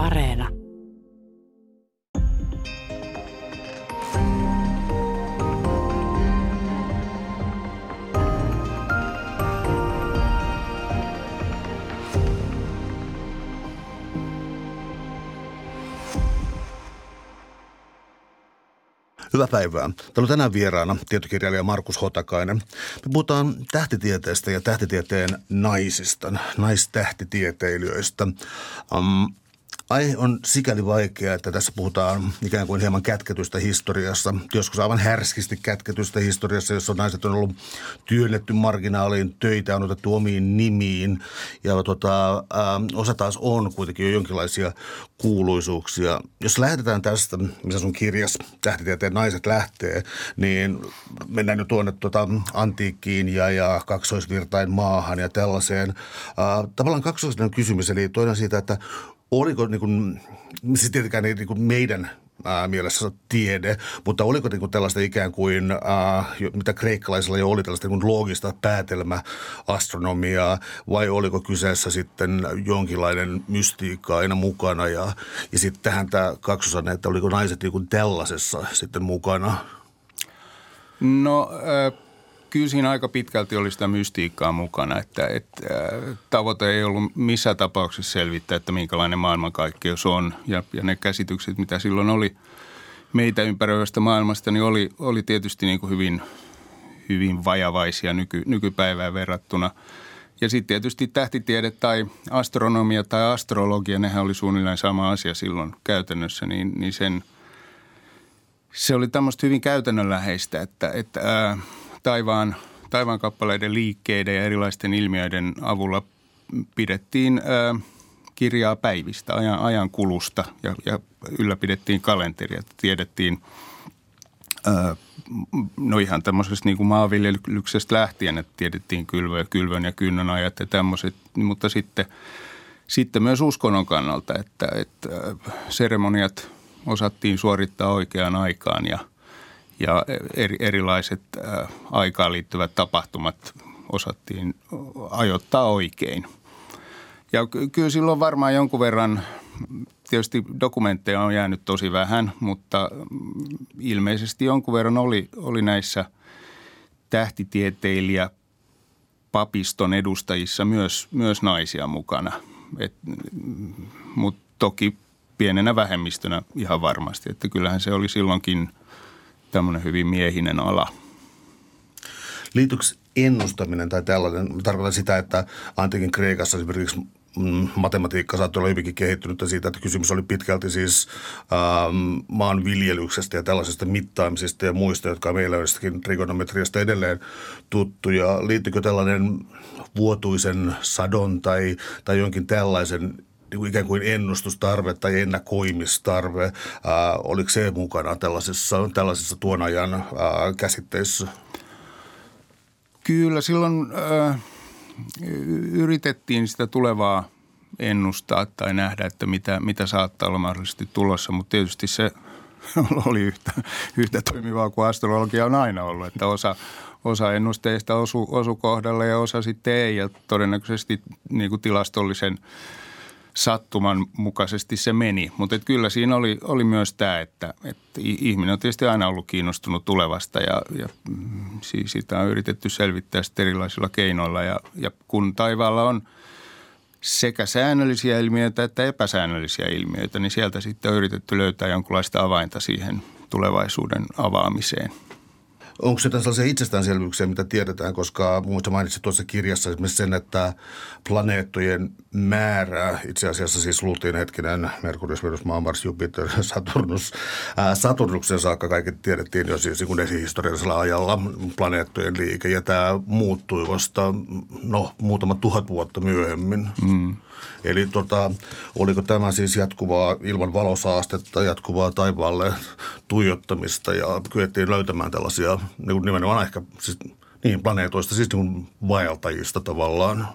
Areena. Hyvää päivää. Täällä on tänään vieraana tietokirjailija Markus Hotakainen. Me puhutaan tähtitieteestä ja tähtitieteen naisista, naistähtitieteilijöistä. Um, Aihe on sikäli vaikea, että tässä puhutaan ikään kuin hieman kätketystä historiassa, joskus aivan härskisti kätketystä historiassa, jossa naiset on ollut työnnetty marginaaliin, töitä on otettu omiin nimiin ja tota, äh, osa taas on kuitenkin jo jonkinlaisia kuuluisuuksia. Jos lähdetään tästä, missä sun kirjas Tähtitieteen naiset lähtee, niin mennään jo tuonne tota, antiikkiin ja, ja kaksoisvirtain maahan ja tällaiseen. Äh, tavallaan kaksoisvirtain kysymys, eli toinen siitä, että oliko niin kuin, siis tietenkään niin kuin meidän ää, mielessä tiede, mutta oliko niin kuin tällaista ikään kuin, ää, mitä kreikkalaisilla jo oli, tällaista niin kuin loogista päätelmäastronomiaa, vai oliko kyseessä sitten jonkinlainen mystiikka aina mukana, ja, ja sitten tähän tämä kaksosanne, että oliko naiset niin kuin tällaisessa sitten mukana? No äh kyllä siinä aika pitkälti oli sitä mystiikkaa mukana, että, että tavoite ei ollut missään tapauksessa selvittää, että minkälainen maailmankaikkeus on ja, ja ne käsitykset, mitä silloin oli meitä ympäröivästä maailmasta, niin oli, oli tietysti niin kuin hyvin, hyvin vajavaisia nyky, nykypäivään verrattuna. Ja sitten tietysti tähtitiede tai astronomia tai astrologia, nehän oli suunnilleen sama asia silloin käytännössä, niin, niin sen, se oli tämmöistä hyvin käytännönläheistä, että, että ää, taivaan, taivaan kappaleiden liikkeiden ja erilaisten ilmiöiden avulla pidettiin ää, kirjaa päivistä, ajan, ajan kulusta ja, ja ylläpidettiin kalenteria. Tiedettiin, ää, no ihan tämmöisestä niin kuin maanviljelyksestä lähtien, että tiedettiin kylvö, kylvön ja kynnön ajat ja tämmöiset, mutta sitten, sitten myös uskonnon kannalta, että, että seremoniat osattiin suorittaa oikeaan aikaan ja – ja eri, erilaiset ä, aikaan liittyvät tapahtumat osattiin ajoittaa oikein. Ja kyllä silloin varmaan jonkun verran, tietysti dokumentteja on jäänyt tosi vähän, mutta ilmeisesti jonkun verran oli, oli näissä tähtitieteilijä papiston edustajissa myös, myös naisia mukana. Mutta toki pienenä vähemmistönä ihan varmasti, että kyllähän se oli silloinkin – tämmöinen hyvin miehinen ala. Liittyykö ennustaminen tai tällainen, tarkoitan sitä, että antiikin Kreikassa esimerkiksi mm, matematiikka saattoi olla hyvinkin kehittynyt siitä, että kysymys oli pitkälti siis ähm, maanviljelyksestä ja tällaisesta mittaamisesta ja muista, jotka on meillä jostakin trigonometriasta edelleen tuttuja. Liittyykö tällainen vuotuisen sadon tai, tai jonkin tällaisen niin ikään kuin ennustustarve tai ennakoimistarve. Ää, oliko se mukana tällaisessa, tällaisessa tuon ajan ää, käsitteissä? Kyllä, silloin ää, yritettiin sitä tulevaa ennustaa tai nähdä, että mitä, mitä saattaa olla mahdollisesti tulossa, mutta tietysti se oli yhtä, yhtä toimivaa kuin astrologia on aina ollut, että osa, osa ennusteista osu, osu kohdalle ja osa sitten ei ja todennäköisesti niin kuin tilastollisen – sattuman mukaisesti se meni. Mutta kyllä siinä oli, oli myös tämä, että, että ihminen on tietysti aina ollut kiinnostunut tulevasta ja, ja siis sitä on yritetty selvittää sitten erilaisilla keinoilla. Ja, ja kun taivaalla on sekä säännöllisiä ilmiöitä että epäsäännöllisiä ilmiöitä, niin sieltä sitten on yritetty löytää jonkinlaista avainta siihen tulevaisuuden avaamiseen – Onko jotain sellaisia itsestäänselvyyksiä, mitä tiedetään, koska muista mainitsit tuossa kirjassa esimerkiksi sen, että planeettojen määrä, itse asiassa siis luultiin hetkinen Merkurius, Venus, Maa, Mars, Jupiter, Saturnus, ää, Saturnuksen saakka kaikki tiedettiin jo siis niin esihistoriallisella ajalla planeettojen liike ja tämä muuttui vasta no, muutama tuhat vuotta myöhemmin. Mm. Eli tota, oliko tämä siis jatkuvaa ilman valosaastetta, jatkuvaa taivaalle tuijottamista ja kyettiin löytämään tällaisia niin nimenomaan ehkä siis, niin planeetoista, siis niin vaeltajista tavallaan.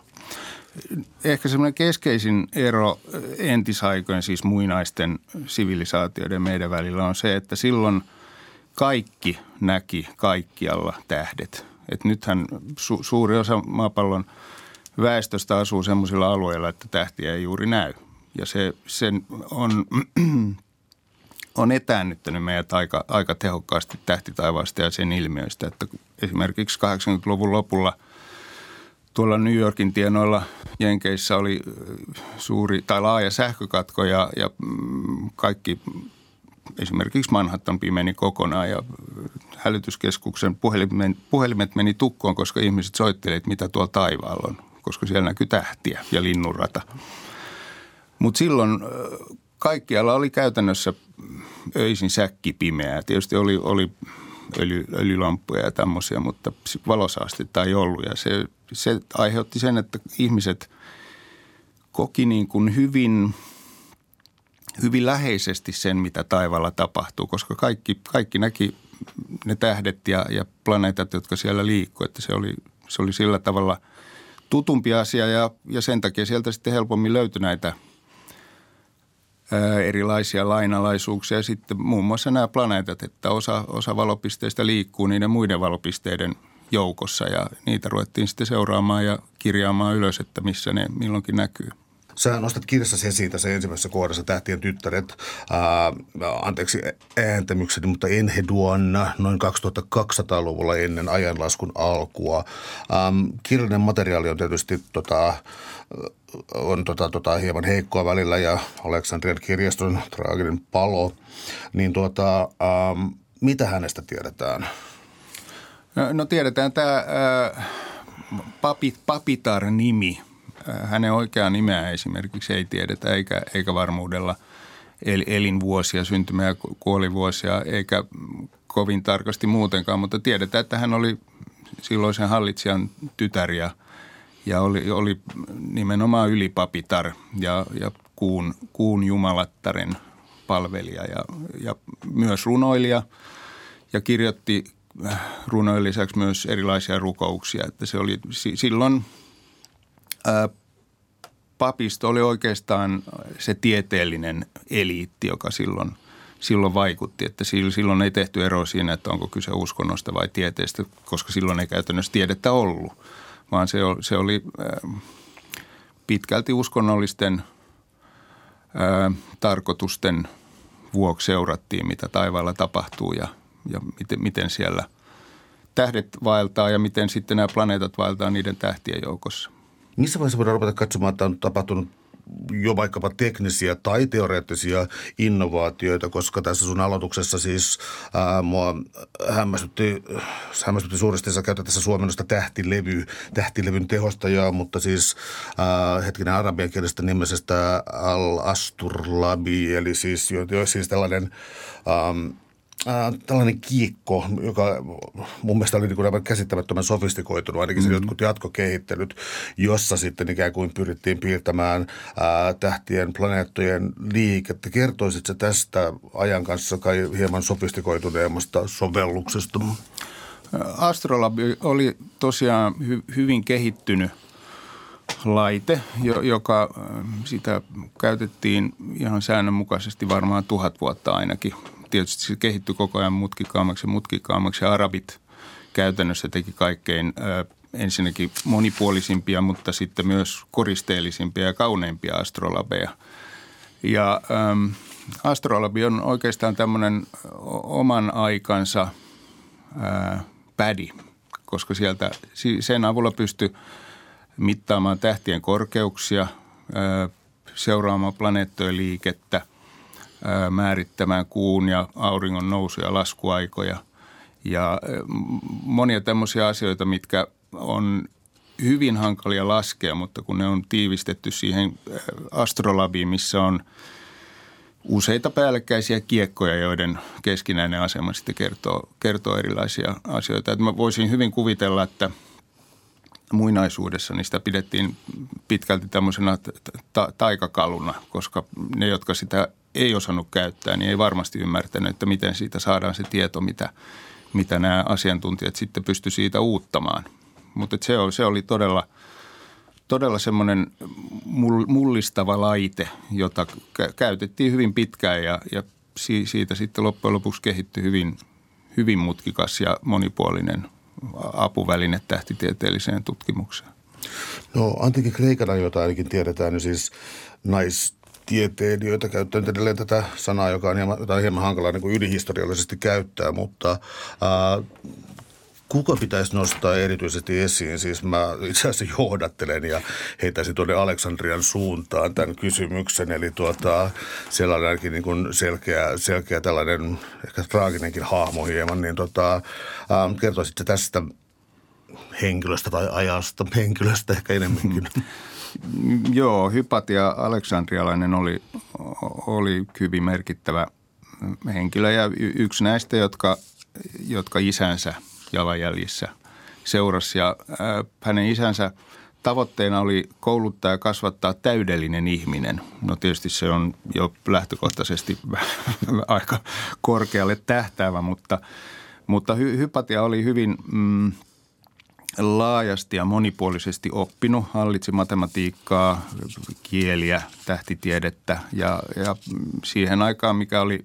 Ehkä semmoinen keskeisin ero entisaikojen, siis muinaisten sivilisaatioiden meidän välillä on se, että silloin kaikki näki kaikkialla tähdet. Et nythän su- suuri osa maapallon – väestöstä asuu sellaisilla alueilla, että tähtiä ei juuri näy. Ja se, sen on, on etäännyttänyt meidät aika, aika tehokkaasti tähtitaivaasta ja sen ilmiöistä. Että esimerkiksi 80-luvun lopulla tuolla New Yorkin tienoilla Jenkeissä oli suuri tai laaja sähkökatko ja, ja mm, kaikki esimerkiksi Manhattan pimeni kokonaan ja hälytyskeskuksen puhelimet, puhelimet meni tukkoon, koska ihmiset soittelivat, mitä tuolla taivaalla on, koska siellä näkyy tähtiä ja linnunrata. Mutta silloin kaikkialla oli käytännössä öisin säkki pimeää. Tietysti oli, oli öljy, öljylamppuja ja tämmöisiä, mutta valosaastetta ei ollut. Ja se, se aiheutti sen, että ihmiset koki niin kuin hyvin, hyvin läheisesti sen, mitä taivaalla tapahtuu, koska kaikki, kaikki näki ne tähdet ja, ja planeetat, jotka siellä liikkuivat. Että se oli, se oli sillä tavalla tutumpi asia ja, ja sen takia sieltä sitten helpommin löytyi näitä – erilaisia lainalaisuuksia. Sitten muun muassa nämä planeetat, että osa, osa valopisteistä liikkuu niiden muiden valopisteiden joukossa ja niitä ruvettiin sitten seuraamaan ja kirjaamaan ylös, että missä ne milloinkin näkyy. Sä nostat kirjassasi esiin tässä ensimmäisessä kohdassa Tähtien tyttäret, ää, anteeksi ääntämykseni, mutta Enheduanna noin 2200-luvulla ennen ajanlaskun alkua. Ähm, kirjallinen materiaali on tietysti tota, on tota, tota, hieman heikkoa välillä ja Aleksandrian kirjaston traaginen palo, niin tuota, ähm, mitä hänestä tiedetään? No, no tiedetään tämä äh, Papit, Papitar-nimi. Hänen oikeaa nimeä esimerkiksi ei tiedetä eikä, eikä varmuudella el, elinvuosia, syntymä- ja kuolivuosia eikä kovin tarkasti muutenkaan, mutta tiedetään, että hän oli silloisen hallitsijan tytär ja – ja oli, oli nimenomaan ylipapitar ja, ja kuun, kuun jumalattaren palvelija ja, ja myös runoilija ja kirjoitti äh, runojen lisäksi myös erilaisia rukouksia. Että se oli silloin papisto oli oikeastaan se tieteellinen eliitti, joka silloin, silloin vaikutti. Että silloin ei tehty ero siinä, että onko kyse uskonnosta vai tieteestä, koska silloin ei käytännössä tiedettä ollut – vaan se oli, se oli pitkälti uskonnollisten ää, tarkoitusten vuoksi seurattiin, mitä taivaalla tapahtuu ja, ja miten, miten siellä tähdet vaeltaa ja miten sitten nämä planeetat vaeltaa niiden tähtien joukossa. Missä vaiheessa voidaan ruveta katsomaan, että on tapahtunut jo vaikkapa teknisiä tai teoreettisia innovaatioita, koska tässä sun aloituksessa siis ää, mua hämmästytti, hämmästytti suuresti, sä käytät tässä suomennosta tähtilevy, tähtilevyn tehostajaa, mutta siis ää, hetkinen arabiankielisestä nimesestä Al-Asturlabi, eli siis, jo, jo, siis tällainen ää, äh, tällainen kiikko, joka mun mielestä oli niin kuin aivan käsittämättömän sofistikoitunut, ainakin mm-hmm. se jotkut jatkokehittelyt, jossa sitten ikään kuin pyrittiin piirtämään äh, tähtien, planeettojen liikettä. Kertoisitko tästä ajan kanssa kai hieman sofistikoituneemmasta sovelluksesta? Astrolabi oli tosiaan hy- hyvin kehittynyt laite, joka sitä käytettiin ihan säännönmukaisesti varmaan tuhat vuotta ainakin tietysti se kehittyi koko ajan mutkikaammaksi ja mutkikaammaksi. Arabit käytännössä teki kaikkein ö, ensinnäkin monipuolisimpia, mutta sitten myös koristeellisimpia ja kauneimpia astrolabeja. Ja ö, astrolabi on oikeastaan tämmöinen oman aikansa ö, pädi, koska sieltä sen avulla pystyi mittaamaan tähtien korkeuksia, seuraamaan planeettojen liikettä – määrittämään kuun ja auringon nousu- ja laskuaikoja. Ja monia tämmöisiä asioita, mitkä on hyvin hankalia laskea, mutta kun ne on tiivistetty siihen astrolabiin, missä on useita päällekkäisiä kiekkoja, joiden keskinäinen asema sitten kertoo, kertoo erilaisia asioita. Että mä voisin hyvin kuvitella, että muinaisuudessa sitä pidettiin pitkälti tämmöisenä ta- taikakaluna, koska ne, jotka sitä ei osannut käyttää, niin ei varmasti ymmärtänyt, että miten siitä saadaan se tieto, mitä, mitä nämä asiantuntijat sitten pysty siitä uuttamaan. Mutta se, oli, se oli todella, todella semmoinen mullistava laite, jota käytettiin hyvin pitkään ja, ja siitä sitten loppujen lopuksi kehittyi hyvin, hyvin mutkikas ja monipuolinen apuväline tähtitieteelliseen tutkimukseen. No antiikin Kreikan jota ainakin tiedetään, niin siis nais, tieteilijöitä, käyttää nyt edelleen tätä sanaa, joka on hieman, jota on hieman hankalaa niin kuin ylihistoriallisesti käyttää, mutta ää, kuka pitäisi nostaa erityisesti esiin? Siis mä itse asiassa johdattelen ja heitäisin tuonne Aleksandrian suuntaan tämän kysymyksen. Eli tuota, siellä on ainakin niin kuin selkeä, selkeä tällainen ehkä traaginenkin hahmo hieman, niin tota, ää, kertoisitko tästä henkilöstä tai ajasta, henkilöstä ehkä enemmänkin? Joo, Hypatia Aleksandrialainen oli, oli hyvin merkittävä henkilö ja yksi näistä, jotka, jotka isänsä jalanjäljissä seurasi. Ja hänen isänsä tavoitteena oli kouluttaa ja kasvattaa täydellinen ihminen. No tietysti se on jo lähtökohtaisesti aika korkealle tähtäävä, mutta, mutta Hypatia oli hyvin mm, laajasti ja monipuolisesti oppinut, hallitsi matematiikkaa, kieliä, tähtitiedettä ja, ja siihen aikaan, mikä oli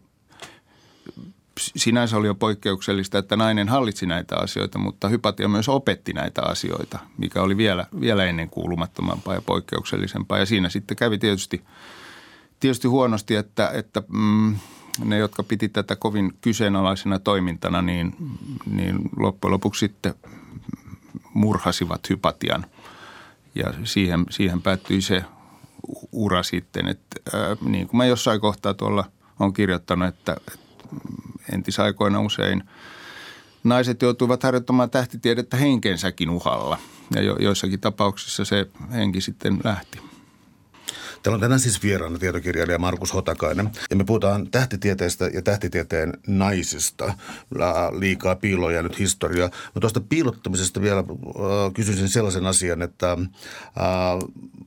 sinänsä oli jo poikkeuksellista, että nainen hallitsi näitä asioita, mutta Hypatia myös opetti näitä asioita, mikä oli vielä, vielä ennen kuulumattomampaa ja poikkeuksellisempaa. Ja siinä sitten kävi tietysti, tietysti huonosti, että, että mm, ne, jotka piti tätä kovin kyseenalaisena toimintana, niin, niin loppujen lopuksi sitten murhasivat Hypatian. Ja siihen, siihen päättyi se ura sitten, että ää, niin kuin mä jossain kohtaa tuolla on kirjoittanut, että, että entisaikoina usein naiset joutuivat harjoittamaan tähtitiedettä henkensäkin uhalla. Ja jo, joissakin tapauksissa se henki sitten lähti. Täällä on tänään siis vieraana tietokirjailija Markus Hotakainen. Ja me puhutaan tähtitieteestä ja tähtitieteen naisista. Liikaa piiloja nyt historia. Mutta tuosta piilottamisesta vielä äh, kysyisin sellaisen asian, että äh,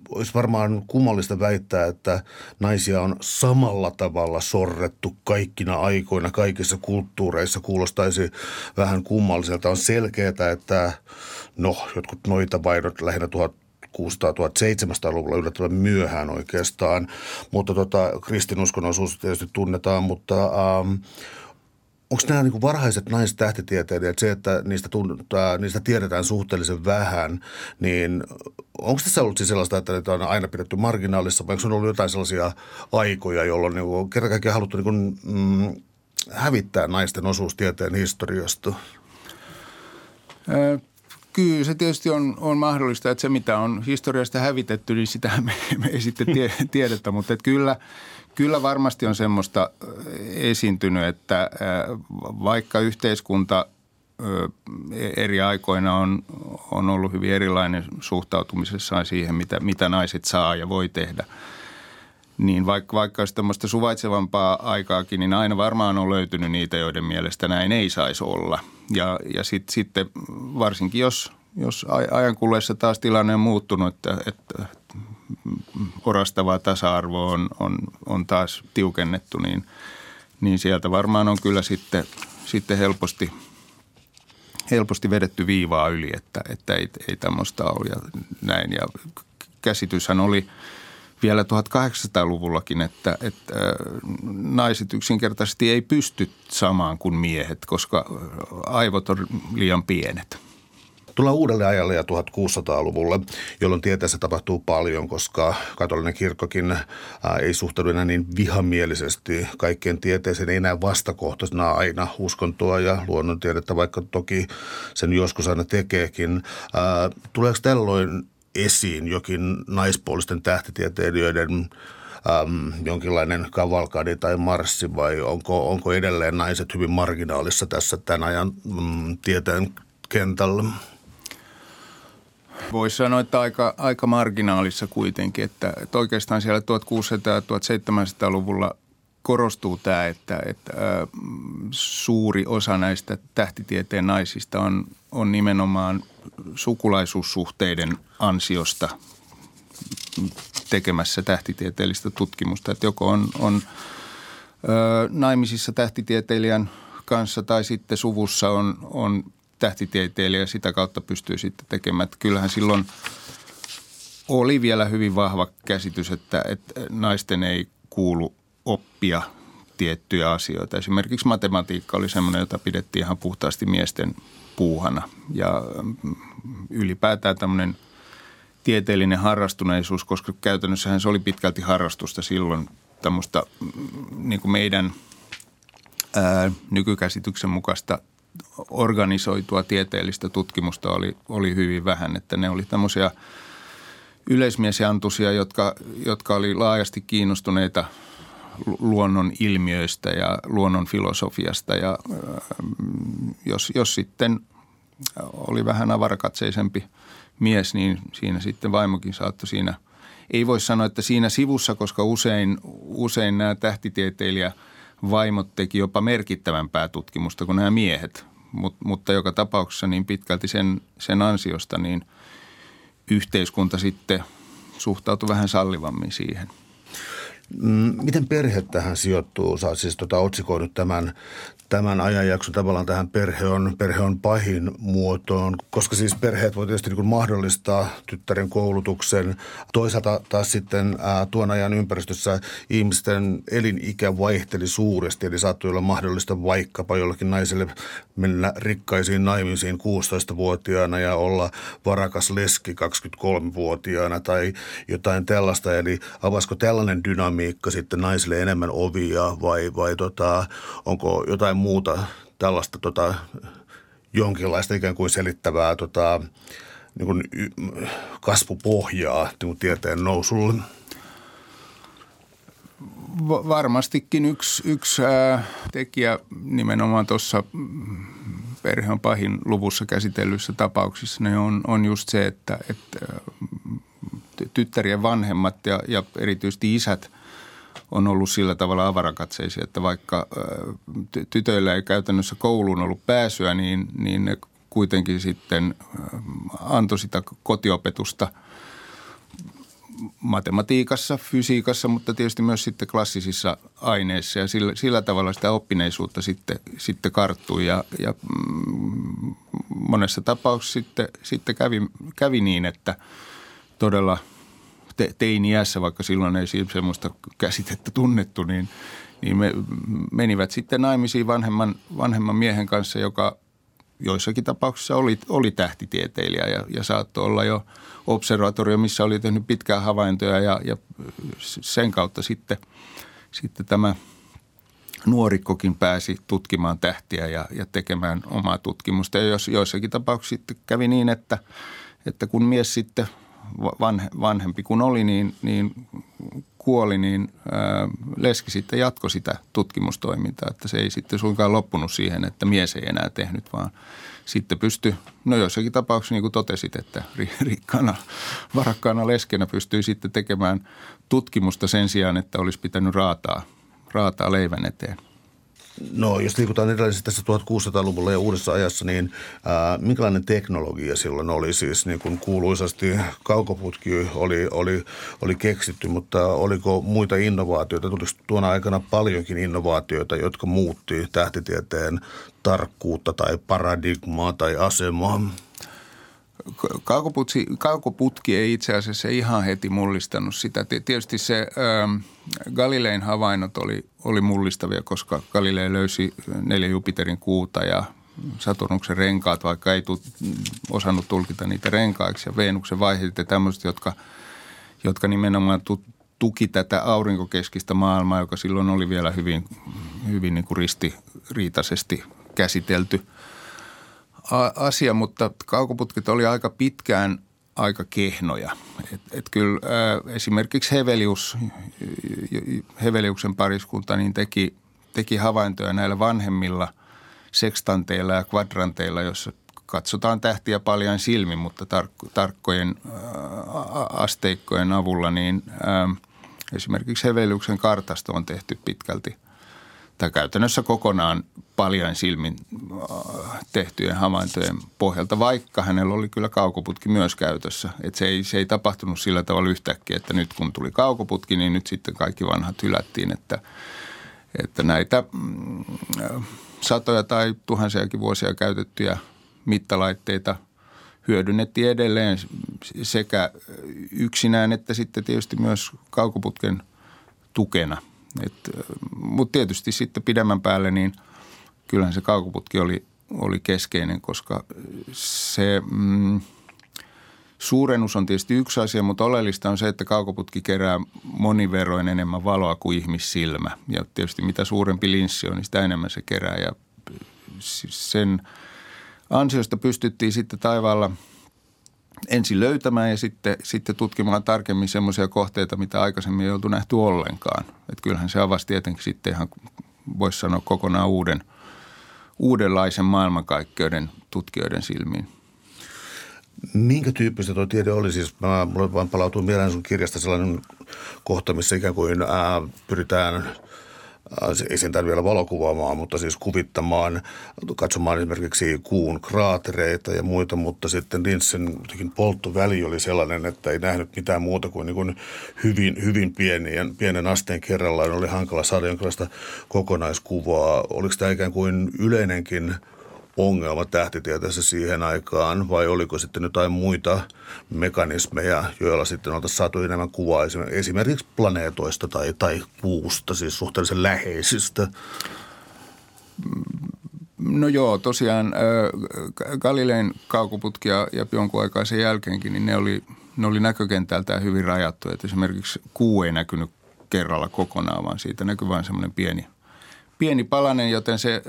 olisi varmaan kummallista väittää, että naisia on samalla tavalla sorrettu kaikkina aikoina, kaikissa kulttuureissa. Kuulostaisi vähän kummalliselta. On selkeää, että no, jotkut noita vainot lähinnä 1600-1700-luvulla yllättävän myöhään oikeastaan. Mutta tota, kristinuskon osuus tietysti tunnetaan, mutta ähm, onko nämä niin varhaiset naistähtitieteilijät, se, että niistä, tunnetaan, niistä tiedetään suhteellisen vähän, niin onko tässä ollut siis sellaista, että niitä on aina pidetty marginaalissa, vai onko on ollut jotain sellaisia aikoja, jolloin niin kerran kaikkiaan haluttu niin kuin, mm, hävittää naisten osuus tieteen historiasta? Kyllä se tietysti on, on mahdollista, että se mitä on historiasta hävitetty, niin sitä me, me ei sitten tie, tiedetä. Mutta että kyllä, kyllä varmasti on semmoista esiintynyt, että vaikka yhteiskunta eri aikoina on, on ollut hyvin erilainen suhtautumisessaan siihen, mitä, mitä naiset saa ja voi tehdä – niin vaikka, vaikka olisi tämmöistä suvaitsevampaa aikaakin, niin aina varmaan on löytynyt niitä, joiden mielestä näin ei saisi olla. Ja, ja sit, sitten varsinkin, jos, jos ajan kuluessa taas tilanne on muuttunut, että, että orastavaa tasa-arvoa on, on, on taas tiukennettu, niin, niin sieltä varmaan on kyllä sitten, sitten helposti, helposti vedetty viivaa yli, että, että ei, ei tämmöistä ole ja näin. Ja käsityshän oli – vielä 1800-luvullakin, että, että naiset yksinkertaisesti ei pysty samaan kuin miehet, koska aivot on liian pienet. Tullaan uudelle ajalle ja 1600-luvulle, jolloin tieteessä tapahtuu paljon, koska katolinen kirkkokin ää, ei suhtaudu enää niin vihamielisesti kaikkeen tieteeseen, ei enää vastakohtaisena aina uskontoa ja luonnontiedettä, vaikka toki sen joskus aina tekeekin. Tuleeko tällöin esiin jokin naispuolisten tähtitieteilijöiden äm, jonkinlainen kavalkadi tai marssi vai onko, onko edelleen naiset hyvin marginaalissa tässä tämän ajan mm, tieteen kentällä? Voisi sanoa, että aika, aika marginaalissa kuitenkin, että, että oikeastaan siellä 1600- ja 1700-luvulla korostuu tämä, että, että ä, suuri osa näistä tähtitieteen naisista on, on nimenomaan sukulaisuussuhteiden ansiosta tekemässä tähtitieteellistä tutkimusta. Että joko on, on ö, naimisissa tähtitieteilijän kanssa tai sitten suvussa on, on tähtitieteilijä sitä kautta pystyy sitten tekemään. Että kyllähän silloin oli vielä hyvin vahva käsitys, että, että naisten ei kuulu oppia tiettyjä asioita. Esimerkiksi matematiikka oli semmoinen, jota pidettiin ihan puhtaasti miesten puuhana. Ja mm, ylipäätään tämmöinen tieteellinen harrastuneisuus, koska käytännössähän se oli pitkälti harrastusta silloin tämmöistä mm, niin kuin meidän ää, nykykäsityksen mukaista organisoitua tieteellistä tutkimusta oli, oli hyvin vähän, että ne oli tämmöisiä yleismiesjantusia, jotka, jotka oli laajasti kiinnostuneita luonnon ilmiöistä ja luonnon filosofiasta ja jos, jos sitten oli vähän avarakatseisempi mies, niin siinä sitten vaimokin saattoi siinä, ei voi sanoa, että siinä sivussa, koska usein, usein nämä tähtitieteilijä vaimot teki jopa merkittävämpää tutkimusta kuin nämä miehet, Mut, mutta joka tapauksessa niin pitkälti sen, sen ansiosta niin yhteiskunta sitten suhtautui vähän sallivammin siihen – miten perhe tähän sijoittuu? Sä siis tota, otsikoinut tämän, tämän ajanjakson tavallaan tähän perhe on, perhe on pahin muotoon, koska siis perheet voi tietysti niin mahdollistaa tyttären koulutuksen. Toisaalta taas sitten ää, tuon ajan ympäristössä ihmisten elinikä vaihteli suuresti, eli saattoi olla mahdollista vaikkapa jollakin naiselle mennä rikkaisiin naimisiin 16-vuotiaana ja olla varakas leski 23-vuotiaana tai jotain tällaista. Eli avaisiko tällainen dynamiikka sitten naisille enemmän ovia vai, vai tota, onko jotain muuta tällaista tota, jonkinlaista ikään kuin selittävää tota, niin kuin kasvupohjaa niin kuin tieteen nousulle? varmastikin yksi, yksi tekijä nimenomaan tuossa perhe on pahin luvussa käsitellyissä tapauksissa niin on, on just se, että, että tyttärien vanhemmat ja, ja erityisesti isät on ollut sillä tavalla avarakatseisia, että vaikka tytöillä ei käytännössä kouluun ollut pääsyä, niin, niin ne kuitenkin sitten antoi sitä kotiopetusta – matematiikassa, fysiikassa, mutta tietysti myös sitten klassisissa aineissa. Ja sillä, sillä tavalla sitä oppineisuutta sitten, sitten karttui. Ja, ja mm, monessa tapauksessa sitten, sitten kävi, kävi niin, että todella te, teini-iässä, vaikka silloin ei semmoista käsitettä tunnettu, niin, niin me menivät sitten naimisiin vanhemman, vanhemman miehen kanssa, joka joissakin tapauksissa oli, oli tähtitieteilijä ja, ja saattoi olla jo observatorio, missä oli tehnyt pitkää havaintoja ja, ja sen kautta sitten, sitten tämä nuorikkokin pääsi tutkimaan tähtiä ja, ja tekemään omaa tutkimusta. Ja jos, joissakin tapauksissa kävi niin, että, että kun mies sitten vanhe, vanhempi kun oli, niin, niin kuoli, niin Leski sitten jatkoi sitä tutkimustoimintaa, että se ei sitten suinkaan loppunut siihen, että mies ei enää tehnyt, vaan sitten pystyi, no joissakin tapauksissa niin kuin totesit, että rikkaana, varakkaana leskenä pystyi sitten tekemään tutkimusta sen sijaan, että olisi pitänyt raataa, raataa leivän eteen. No, jos liikutaan edelleen tässä 1600-luvulla ja uudessa ajassa, niin ää, minkälainen teknologia silloin oli? Siis niin kuin kuuluisasti kaukoputki oli, oli, oli keksitty, mutta oliko muita innovaatioita? Tuliko tuona aikana paljonkin innovaatioita, jotka muutti tähtitieteen tarkkuutta tai paradigmaa tai asemaa? Kaukoputki, kaukoputki ei itse asiassa ihan heti mullistanut sitä. Tietysti se ähm, Galilein havainnot oli, oli mullistavia, koska Galilei löysi neljä Jupiterin kuuta ja Saturnuksen renkaat, vaikka ei tu, osannut tulkita niitä renkaiksi ja Venuksen vaiheet ja tämmöiset, jotka, jotka nimenomaan tu, tuki tätä aurinkokeskistä maailmaa, joka silloin oli vielä hyvin, hyvin niin kuin ristiriitaisesti käsitelty – asia, mutta kaukoputket oli aika pitkään aika kehnoja. Et, et kyllä ää, esimerkiksi Hevelius, Heveliuksen pariskunta niin teki, teki havaintoja näillä vanhemmilla sekstanteilla ja kvadranteilla, joissa katsotaan tähtiä paljon silmin, mutta tark- tarkkojen ää, asteikkojen avulla, niin ää, esimerkiksi Heveliuksen kartasta on tehty pitkälti tai käytännössä kokonaan paljon silmin äh, tehtyjen havaintojen pohjalta, vaikka hänellä oli kyllä kaukoputki myös käytössä. Et se, ei, se ei tapahtunut sillä tavalla yhtäkkiä, että nyt kun tuli kaukoputki, niin nyt sitten kaikki vanhat hylättiin, että, että näitä mm, satoja tai tuhansiakin vuosia käytettyjä mittalaitteita hyödynnettiin edelleen sekä yksinään että sitten tietysti myös kaukoputken tukena – mutta tietysti sitten pidemmän päälle niin kyllähän se kaukoputki oli, oli keskeinen, koska se mm, Suurennus on tietysti yksi asia, mutta oleellista on se, että kaukoputki kerää moniverroin enemmän valoa kuin ihmissilmä. Ja tietysti mitä suurempi linssi on, niin sitä enemmän se kerää. Ja sen ansiosta pystyttiin sitten taivaalla ensin löytämään ja sitten, sitten tutkimaan tarkemmin semmoisia kohteita, mitä aikaisemmin ei oltu nähty ollenkaan. Et kyllähän se avasi tietenkin sitten ihan, voisi sanoa kokonaan uuden, uudenlaisen maailmankaikkeuden tutkijoiden silmiin. Minkä tyyppistä tuo tiede oli? Siis mä, mulle vaan palautuu mieleen sun kirjasta sellainen kohta, missä ikään kuin ää, pyritään – ei sen vielä valokuvaamaan, mutta siis kuvittamaan, katsomaan esimerkiksi kuun kraatereita ja muita, mutta sitten Linssin polttoväli oli sellainen, että ei nähnyt mitään muuta kuin, niin kuin hyvin, hyvin pienen, pienen asteen kerrallaan. Oli hankala saada jonkinlaista kokonaiskuvaa. Oliko tämä ikään kuin yleinenkin – ongelma tähtitieteessä siihen aikaan vai oliko sitten jotain muita mekanismeja, joilla sitten oltaisiin saatu enemmän kuvaa esimerkiksi planeetoista tai, tai puusta, siis suhteellisen läheisistä? No joo, tosiaan Galilein kaukoputki ja, jonkun aikaa sen jälkeenkin, niin ne oli, ne oli näkökentältään hyvin rajattu. Että esimerkiksi kuu ei näkynyt kerralla kokonaan, vaan siitä näkyi vain semmoinen pieni, pieni palanen, joten se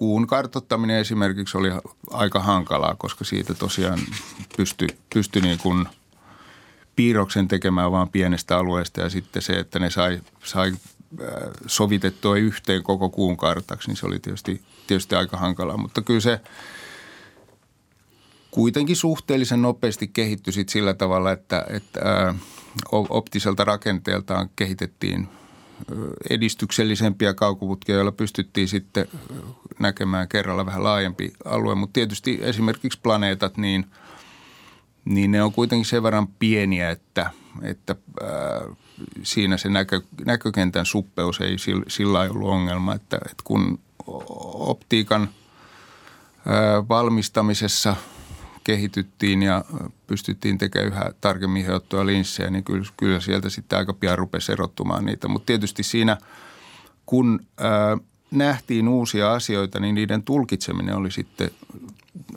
kuun kartottaminen esimerkiksi oli aika hankalaa, koska siitä tosiaan pystyi pysty niin kuin piirroksen tekemään vain pienestä alueesta ja sitten se, että ne sai, sai äh, sovitettua yhteen koko kuun kartaksi, niin se oli tietysti, tietysti aika hankalaa. Mutta kyllä se kuitenkin suhteellisen nopeasti kehittyi sillä tavalla, että, että äh, optiselta rakenteeltaan kehitettiin – edistyksellisempiä kaukoputkia, joilla pystyttiin sitten näkemään kerralla vähän laajempi alue. Mutta tietysti esimerkiksi planeetat, niin, niin ne on kuitenkin sen verran pieniä, että, että ää, siinä se näkö, näkökentän suppeus ei sillä, sillä ollut ongelma. Että, että kun optiikan ää, valmistamisessa – kehityttiin ja pystyttiin tekemään yhä tarkemmin hiottuja linssejä, niin kyllä, kyllä sieltä sitten aika pian rupesi erottumaan niitä. Mutta tietysti siinä, kun ää, nähtiin uusia asioita, niin niiden tulkitseminen oli sitten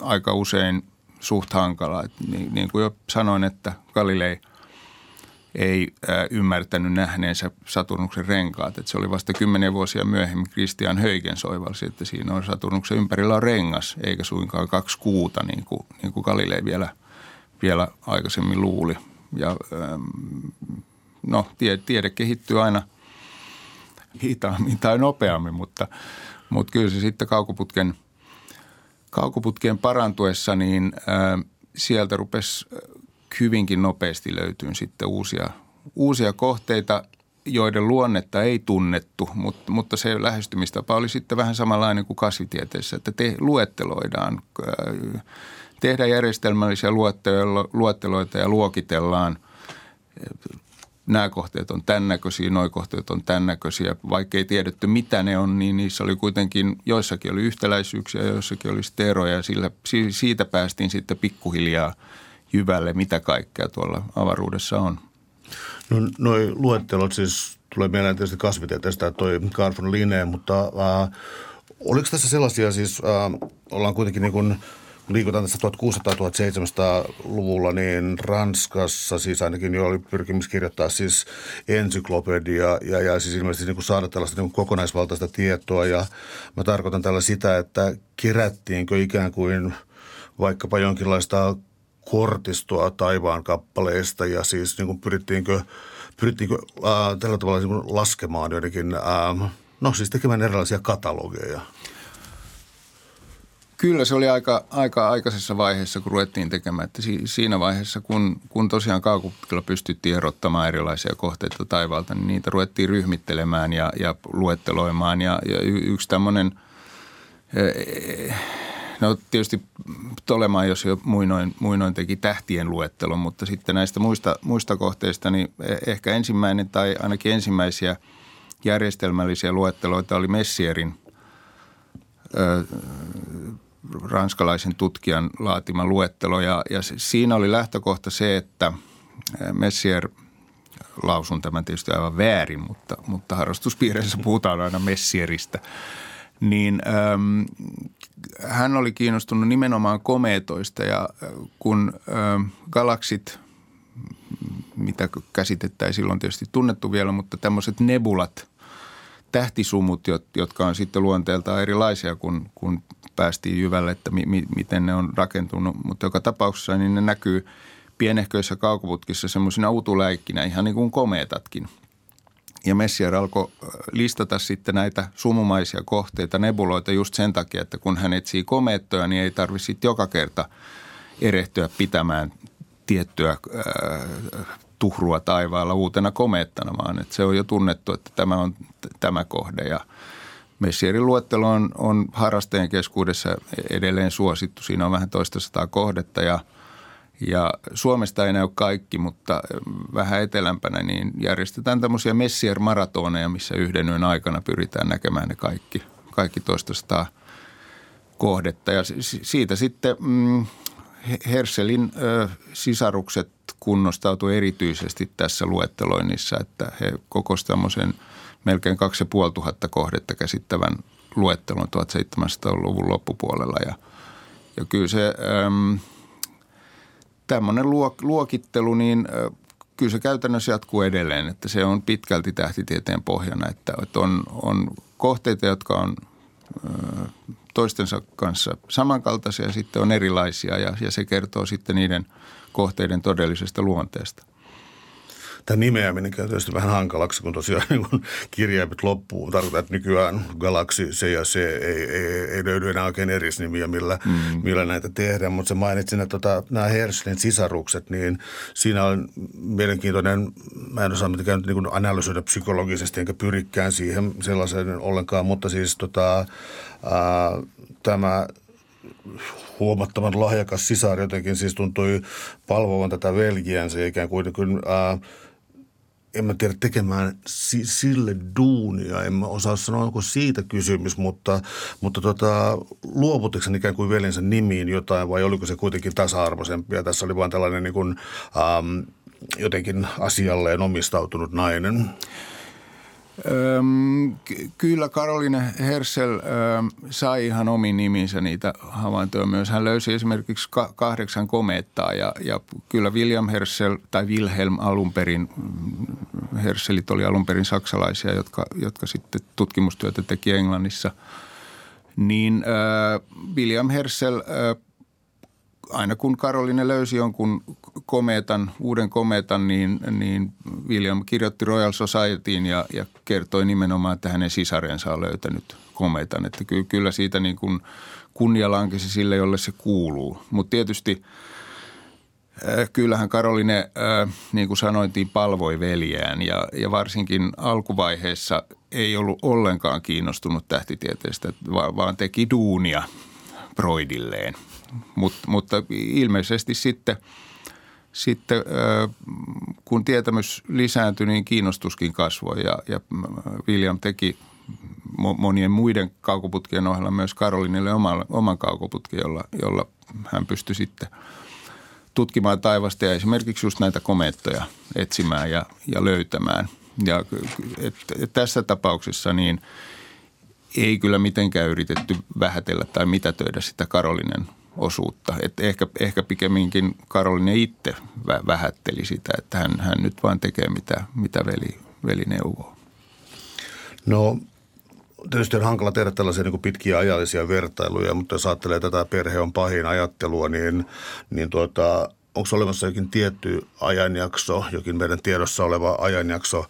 aika usein suht hankala. Et niin, niin kuin jo sanoin, että Galilei – ei äh, ymmärtänyt nähneensä Saturnuksen renkaat. Että se oli vasta kymmenen vuosia myöhemmin Christian Höygen soivalsi, että siinä on Saturnuksen ympärillä on rengas, eikä suinkaan kaksi kuuta, niin kuin, niin kuin Galilei vielä, vielä aikaisemmin luuli. Ja ähm, no, tiede, tiede kehittyy aina hitaammin tai nopeammin, mutta, mutta kyllä se sitten kaukoputken, kaukoputkien parantuessa, niin äh, sieltä rupesi hyvinkin nopeasti löytyy sitten uusia, uusia kohteita, joiden luonnetta ei tunnettu, mutta, mutta se lähestymistapa oli sitten vähän samanlainen kuin kasvitieteessä, että te luetteloidaan, äh, tehdään järjestelmällisiä luetteloita ja luokitellaan nämä kohteet on tämän näköisiä, nuo kohteet on tämän näköisiä. Vaikka ei tiedetty, mitä ne on, niin niissä oli kuitenkin, joissakin oli yhtäläisyyksiä, joissakin oli eroja ja sillä, siitä päästiin sitten pikkuhiljaa – jyvälle, mitä kaikkea tuolla avaruudessa on. No noi luettelot siis tulee mieleen tietysti kasvitieteestä toi Carl von mutta äh, oliko tässä sellaisia siis, äh, ollaan kuitenkin niin kuin liikutaan tässä 1600-1700-luvulla, niin Ranskassa siis ainakin jo oli pyrkimys kirjoittaa siis ensyklopedia ja, ja siis ilmeisesti niin kuin saada tällaista niin kuin kokonaisvaltaista tietoa. Ja mä tarkoitan tällä sitä, että kerättiinkö ikään kuin vaikkapa jonkinlaista kortistoa taivaan kappaleista ja siis niin kuin pyrittiinkö, pyrittiinkö ää, tällä tavalla niin kuin laskemaan joidenkin, ää, no siis tekemään erilaisia katalogeja? Kyllä se oli aika, aika aikaisessa vaiheessa, kun ruvettiin tekemään. Että siinä vaiheessa, kun, kun tosiaan kaukoputkilla pystyttiin erottamaan erilaisia kohteita taivaalta, niin niitä ruvettiin ryhmittelemään ja, ja luetteloimaan. Ja, ja yksi tämmöinen No tietysti Tolemaan, jos jo muinoin, muinoin teki tähtien luettelon, mutta sitten näistä muista, muista kohteista, niin e, ehkä ensimmäinen tai ainakin ensimmäisiä järjestelmällisiä luetteloita oli Messierin ö, ranskalaisen tutkijan laatima luettelo. Ja, ja siinä oli lähtökohta se, että Messier lausun tämän tietysti aivan väärin, mutta, mutta harrastuspiireissä puhutaan aina Messieristä – niin äm, hän oli kiinnostunut nimenomaan komeetoista ja kun galaksit, mitä käsitettä ei silloin tietysti tunnettu vielä, mutta tämmöiset nebulat, tähtisumut, jotka on sitten luonteeltaan erilaisia, kun, kun päästiin jyvälle, että mi, mi, miten ne on rakentunut. Mutta joka tapauksessa niin ne näkyy pienehköissä kaukoputkissa semmoisina utuläikkinä, ihan niin kuin komeetatkin – ja Messier alkoi listata sitten näitä sumumaisia kohteita, nebuloita just sen takia, että kun hän etsii komeettoja, niin ei tarvitse joka kerta erehtyä pitämään tiettyä äh, tuhrua taivaalla uutena komeettana, vaan että se on jo tunnettu, että tämä on t- tämä kohde. Ja Messierin luettelo on, on harrastajien keskuudessa edelleen suosittu. Siinä on vähän toista sataa kohdetta ja – ja Suomesta ei näy kaikki, mutta vähän etelämpänä niin järjestetään tämmöisiä Messier-maratoneja, missä yhden yön aikana pyritään näkemään ne kaikki, kaikki toista kohdetta. Ja siitä sitten mm, Herselin ö, sisarukset kunnostautu erityisesti tässä luetteloinnissa, että he kokosivat tämmöisen melkein 2500 kohdetta käsittävän luettelon 1700-luvun loppupuolella. Ja, ja kyllä se... Ö, tämmöinen luokittelu, niin kyllä se käytännössä jatkuu edelleen, että se on pitkälti tähtitieteen pohjana, että, on, on kohteita, jotka on toistensa kanssa samankaltaisia, sitten on erilaisia ja, ja se kertoo sitten niiden kohteiden todellisesta luonteesta tämä nimeäminen käy tietysti vähän hankalaksi, kun tosiaan niin kirjaimet loppuu. Tarkoittaa, että nykyään galaksi se ja se ei, ei, ei löydy enää oikein erisnimiä, millä, mm. millä näitä tehdään. Mutta se mainitsin, että tota, nämä Herschelin sisarukset, niin siinä on mielenkiintoinen, mä en osaa mitenkään niin analysoida psykologisesti, enkä pyrikään siihen sellaisen ollenkaan, mutta siis tota, ää, tämä huomattavan lahjakas sisar jotenkin siis tuntui palvovan tätä veljiänsä ikään kuin, kuin ää, en mä tiedä tekemään si- sille duunia. En mä osaa sanoa, onko siitä kysymys, mutta, mutta tota, luovutiko sen ikään kuin veljensä nimiin jotain vai oliko se kuitenkin tasa-arvoisempi? Ja tässä oli vain tällainen niin kuin, ähm, jotenkin asialleen omistautunut nainen. Kyllä Karoline Hersel öm, sai ihan omin niminsä niitä havaintoja myös. Hän löysi esimerkiksi ka- kahdeksan komeettaa ja, ja kyllä William Hersel tai Wilhelm alun perin, Herselit oli alun perin saksalaisia, jotka, jotka sitten tutkimustyötä teki Englannissa. Niin William Hersel ö, aina kun Karoline löysi jonkun kometan, uuden kometan, niin, niin William kirjoitti Royal Societyin ja, ja kertoi nimenomaan, että hänen sisarensa on löytänyt kometan. Että ky, kyllä siitä niin kuin kunnia lankesi sille, jolle se kuuluu. Mutta tietysti äh, kyllähän Karoline, äh, niin kuin sanoitiin, palvoi veljään ja, ja varsinkin alkuvaiheessa ei ollut ollenkaan kiinnostunut tähtitieteestä, vaan teki duunia Broidilleen – Mut, mutta ilmeisesti sitten, sitten kun tietämys lisääntyi, niin kiinnostuskin kasvoi ja, ja William teki monien muiden kaukoputkien ohella myös Karolinille oman, oman kaukoputken, jolla, jolla hän pystyi sitten tutkimaan taivasta ja esimerkiksi just näitä komeettoja etsimään ja, ja löytämään. Ja et, et tässä tapauksessa niin ei kyllä mitenkään yritetty vähätellä tai mitätöidä sitä Karolinen – osuutta. Että ehkä, ehkä pikemminkin Karolinen itse vähätteli sitä, että hän, hän nyt vain tekee mitä, mitä veli, veli neuvoo. No tietysti on hankala tehdä tällaisia niin pitkiä ajallisia vertailuja, mutta jos ajattelee tätä perhe on pahin ajattelua, niin, niin tuota, onko olemassa jokin tietty ajanjakso, jokin meidän tiedossa oleva ajanjakso,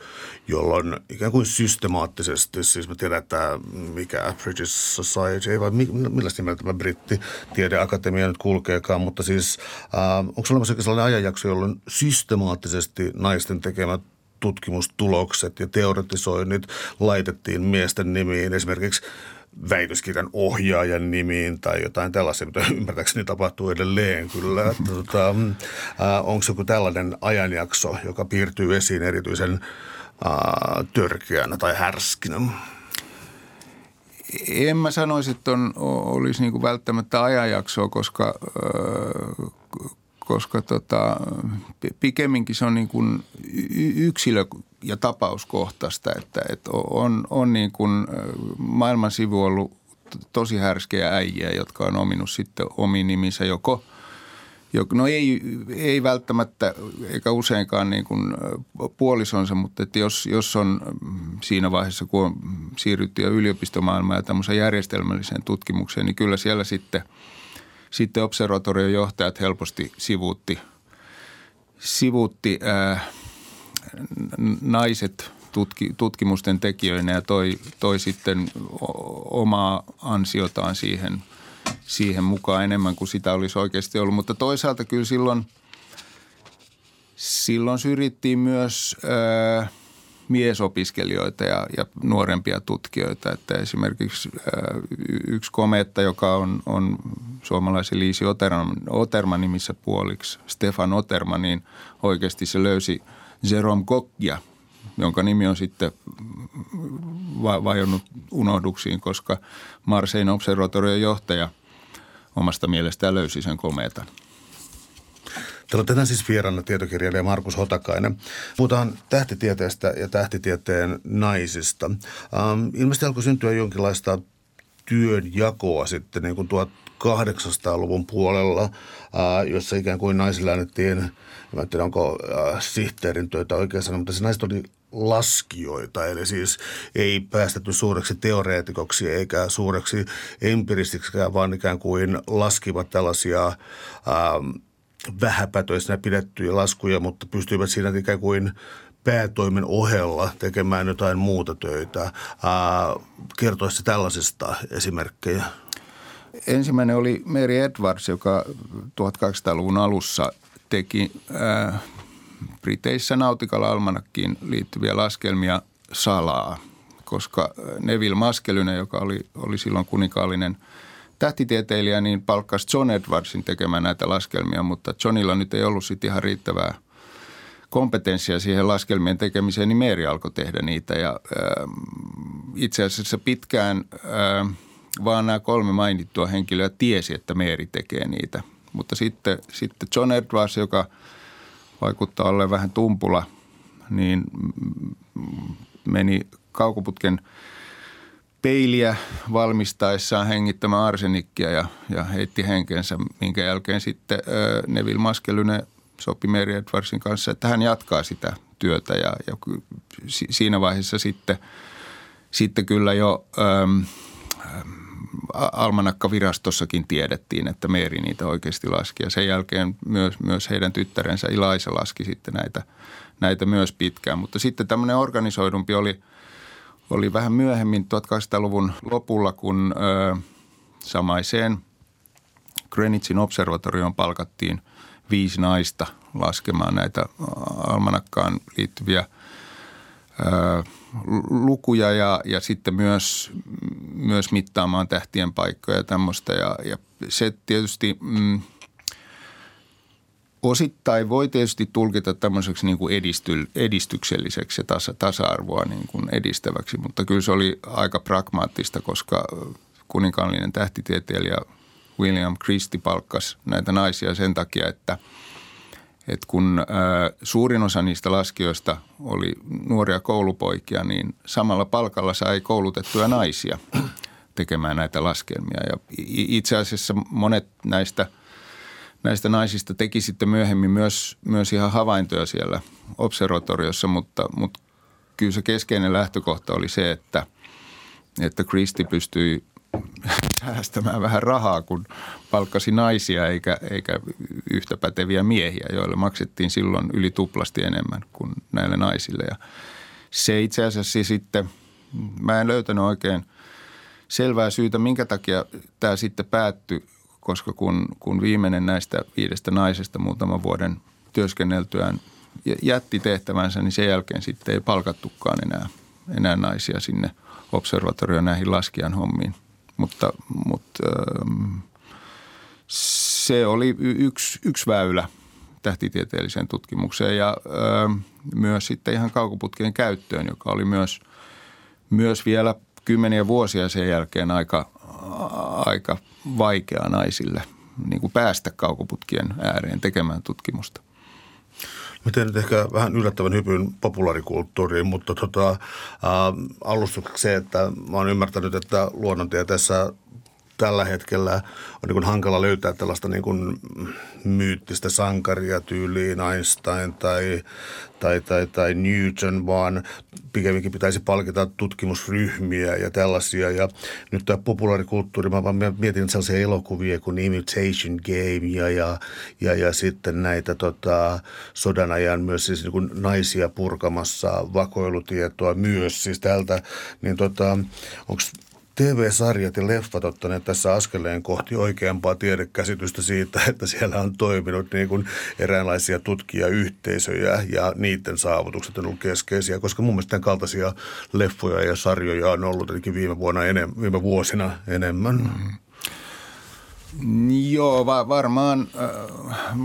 jolloin ikään kuin systemaattisesti, siis mä tiedän, että mikä British Society, ei vai millä nimellä tämä brittitiedeakatemia nyt kulkeekaan, mutta siis äh, onko olemassa jokin sellainen ajanjakso, jolloin systemaattisesti naisten tekemät tutkimustulokset ja teoretisoinnit laitettiin miesten nimiin. Esimerkiksi väitöskirjan ohjaajan nimiin tai jotain tällaisia, mitä ymmärtääkseni tapahtuu edelleen kyllä. Tota, äh, onko joku tällainen ajanjakso, joka piirtyy esiin erityisen äh, törkeänä tai härskinä? En mä sanoisi, että on, olisi niin välttämättä ajanjaksoa, koska, äh, koska tota, pikemminkin se on niin kuin yksilö ja tapauskohtaista, että, että on, on niin kuin maailman sivu ollut tosi härskejä äijiä, jotka on ominut sitten omiin niminsä joko – no ei, ei välttämättä eikä useinkaan niin kuin puolisonsa, mutta että jos, jos on siinä vaiheessa, kun on siirrytty jo yliopistomaailmaan ja tämmöiseen järjestelmälliseen tutkimukseen, niin kyllä siellä sitten, sitten observatorion johtajat helposti sivuutti, sivuutti ää, naiset tutki, tutkimusten tekijöinä ja toi, toi sitten omaa ansiotaan siihen, siihen mukaan enemmän kuin sitä olisi oikeasti ollut. Mutta toisaalta kyllä silloin, silloin syrjittiin myös ää, miesopiskelijoita ja, ja nuorempia tutkijoita. Että esimerkiksi yksi kometta, joka on, on suomalaisen Liisi Oterman, Oterman nimissä puoliksi, Stefan Oterman, niin oikeasti se löysi Jerome Kokkia – jonka nimi on sitten vajonnut unohduksiin, koska Marsein observatorion johtaja omasta mielestään löysi sen komeetan. Te olette tänään siis vieraana tietokirjailija Markus Hotakainen. Puhutaan tähtitieteestä ja tähtitieteen naisista. Ähm, ilmeisesti alkoi syntyä jonkinlaista työnjakoa sitten niin kuin 1800-luvun puolella, äh, jossa ikään kuin naisille annettiin, en tiedä onko äh, sihteerin työtä oikein sanoa, mutta se naiset oli laskijoita, eli siis ei päästetty suureksi teoreetikoksi eikä suureksi empiristiksikään, vaan ikään kuin laskivat tällaisia ähm, vähäpätöisenä pidettyjä laskuja, mutta pystyivät siinä ikään kuin päätoimen ohella tekemään jotain muuta töitä. Äh, kertoisi tällaisista esimerkkejä? Ensimmäinen oli Mary Edwards, joka 1800-luvun alussa teki Briteissä Nautikala Almanakkiin liittyviä laskelmia salaa, koska Neville Maskelynen, joka oli, oli silloin kuninkaallinen tähtitieteilijä, niin palkkasi John Edwardsin tekemään näitä laskelmia, mutta Johnilla nyt ei ollut sitten ihan riittävää kompetenssia siihen laskelmien tekemiseen, niin Meeri alkoi tehdä niitä. Ja äh, itse asiassa pitkään äh, vaan nämä kolme mainittua henkilöä tiesi, että Meeri tekee niitä. Mutta sitten, sitten John Edwards, joka – vaikuttaa olleen vähän tumpula, niin meni kaukoputken peiliä valmistaessaan hengittämään arsenikkia ja, ja heitti henkensä, minkä jälkeen sitten äh, Neville Maskelyne sopi Mary Edwardsin kanssa, että hän jatkaa sitä työtä ja, ja siinä vaiheessa sitten, sitten kyllä jo ähm, Almanakka-virastossakin tiedettiin, että Meeri niitä oikeasti laski. Ja sen jälkeen myös, myös heidän tyttärensä Ilaisa laski sitten näitä, näitä myös pitkään. Mutta sitten tämmöinen organisoidumpi oli, oli vähän myöhemmin 1800-luvun lopulla, kun ö, samaiseen Greenwichin observatorioon palkattiin viisi naista laskemaan näitä almanakkaan liittyviä ö, lukuja ja, ja sitten myös, myös mittaamaan tähtien paikkoja ja tämmöistä. Ja, ja se tietysti mm, osittain voi tietysti tulkita tämmöiseksi niin kuin edisty, edistykselliseksi ja tasa, tasa-arvoa niin kuin edistäväksi, mutta kyllä se oli aika pragmaattista, koska kuninkaallinen tähtitieteilijä William Christie palkkasi näitä naisia sen takia, että – että kun ä, suurin osa niistä laskijoista oli nuoria koulupoikia, niin samalla palkalla sai koulutettuja naisia tekemään näitä laskelmia. Ja itse asiassa monet näistä, näistä naisista teki sitten myöhemmin myös, myös ihan havaintoja siellä observatoriossa, mutta, mutta kyllä se keskeinen lähtökohta oli se, että, että Christie pystyi säästämään vähän rahaa, kun palkkasi naisia eikä, eikä yhtä päteviä miehiä, joille maksettiin silloin yli tuplasti enemmän kuin näille naisille. Ja se itse asiassa sitten, mä en löytänyt oikein selvää syytä, minkä takia tämä sitten päättyi, koska kun, kun viimeinen näistä viidestä naisesta muutaman vuoden työskenneltyään jätti tehtävänsä, niin sen jälkeen sitten ei palkattukaan enää, enää naisia sinne observatorioon näihin laskijan hommiin. Mutta, mutta ähm, se oli yksi, yksi väylä tähtitieteelliseen tutkimukseen ja ähm, myös sitten ihan kaukoputkien käyttöön, joka oli myös, myös vielä kymmeniä vuosia sen jälkeen aika, aika vaikea naisille niin kuin päästä kaukoputkien ääreen tekemään tutkimusta. Mä teen nyt ehkä vähän yllättävän hypyn populaarikulttuuriin, mutta tota, äh, alustukseksi se, että mä oon ymmärtänyt, että luonnontieteessä tällä hetkellä on niin kuin hankala löytää tällaista niin kuin myyttistä sankaria tyyliin Einstein tai, tai, tai, tai Newton, vaan pikemminkin pitäisi palkita tutkimusryhmiä ja tällaisia. Ja nyt tämä populaarikulttuuri, mä mietin sellaisia elokuvia kuin Imitation Game ja, ja, ja, ja sitten näitä tota, sodan ajan myös siis niin kuin naisia purkamassa vakoilutietoa myös siis tältä, niin tota, onko TV-sarjat ja leffat ottaneet tässä askeleen kohti oikeampaa tiedekäsitystä siitä, että siellä on toiminut niin kuin eräänlaisia tutkijayhteisöjä ja niiden saavutukset on ollut keskeisiä, koska mun mielestä tämän kaltaisia leffoja ja sarjoja on ollut viime, vuonna enem, viime vuosina enemmän. Mm. Joo, va- varmaan, äh,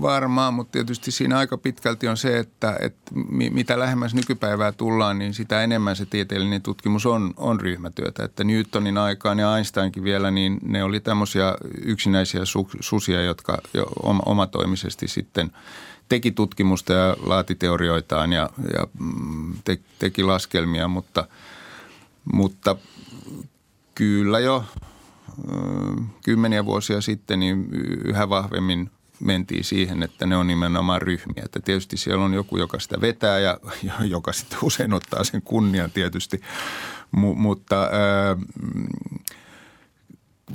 varmaan, mutta tietysti siinä aika pitkälti on se, että, että mitä lähemmäs nykypäivää tullaan, niin sitä enemmän se tieteellinen tutkimus on, on ryhmätyötä. Että Newtonin aikaan ja Einsteinkin vielä, niin ne oli tämmöisiä yksinäisiä su- susia, jotka jo omatoimisesti sitten teki tutkimusta ja laati teorioitaan ja, ja mm, te, teki laskelmia, mutta, mutta kyllä jo – kymmeniä vuosia sitten niin yhä vahvemmin mentiin siihen, että ne on nimenomaan ryhmiä. Että tietysti siellä on joku, joka sitä vetää ja, ja joka sitten usein ottaa sen kunnian tietysti, M- mutta ää,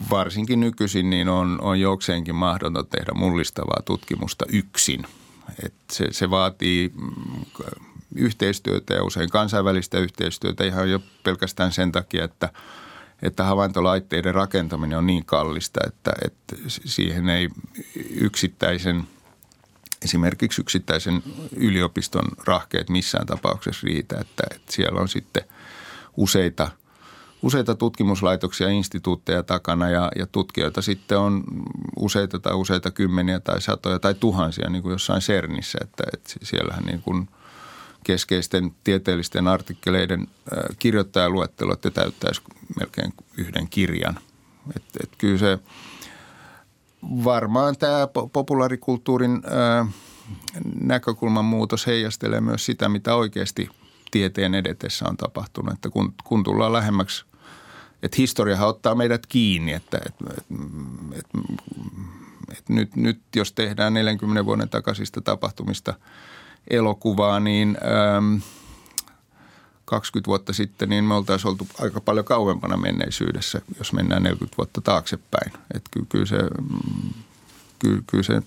varsinkin nykyisin niin on, on jokseenkin mahdotonta tehdä mullistavaa tutkimusta yksin. Et se, se vaatii mm, yhteistyötä ja usein kansainvälistä yhteistyötä ihan jo pelkästään sen takia, että – että havaintolaitteiden rakentaminen on niin kallista, että, että siihen ei yksittäisen, esimerkiksi yksittäisen yliopiston rahkeet missään tapauksessa riitä, että, että siellä on sitten useita – useita tutkimuslaitoksia, instituutteja takana ja, ja tutkijoita sitten on useita tai useita kymmeniä tai satoja tai tuhansia niin kuin jossain CERNissä, että, että siellähän niin kuin – keskeisten tieteellisten artikkeleiden kirjoittajaluettelo, että täyttäisi melkein yhden kirjan. Et, et kyllä se varmaan tämä populaarikulttuurin näkökulman muutos heijastelee myös sitä, mitä oikeasti tieteen edetessä on tapahtunut. Että kun, kun tullaan lähemmäksi, että historiahan ottaa meidät kiinni, että, että, että, että, että nyt, nyt jos tehdään 40 vuoden takaisista tapahtumista – elokuvaa, niin ähm, 20 vuotta sitten, niin me oltaisiin oltu aika paljon kauempana menneisyydessä, jos mennään 40 vuotta taaksepäin. Että kyllä, kyllä se, mm, kyllä, kyllä se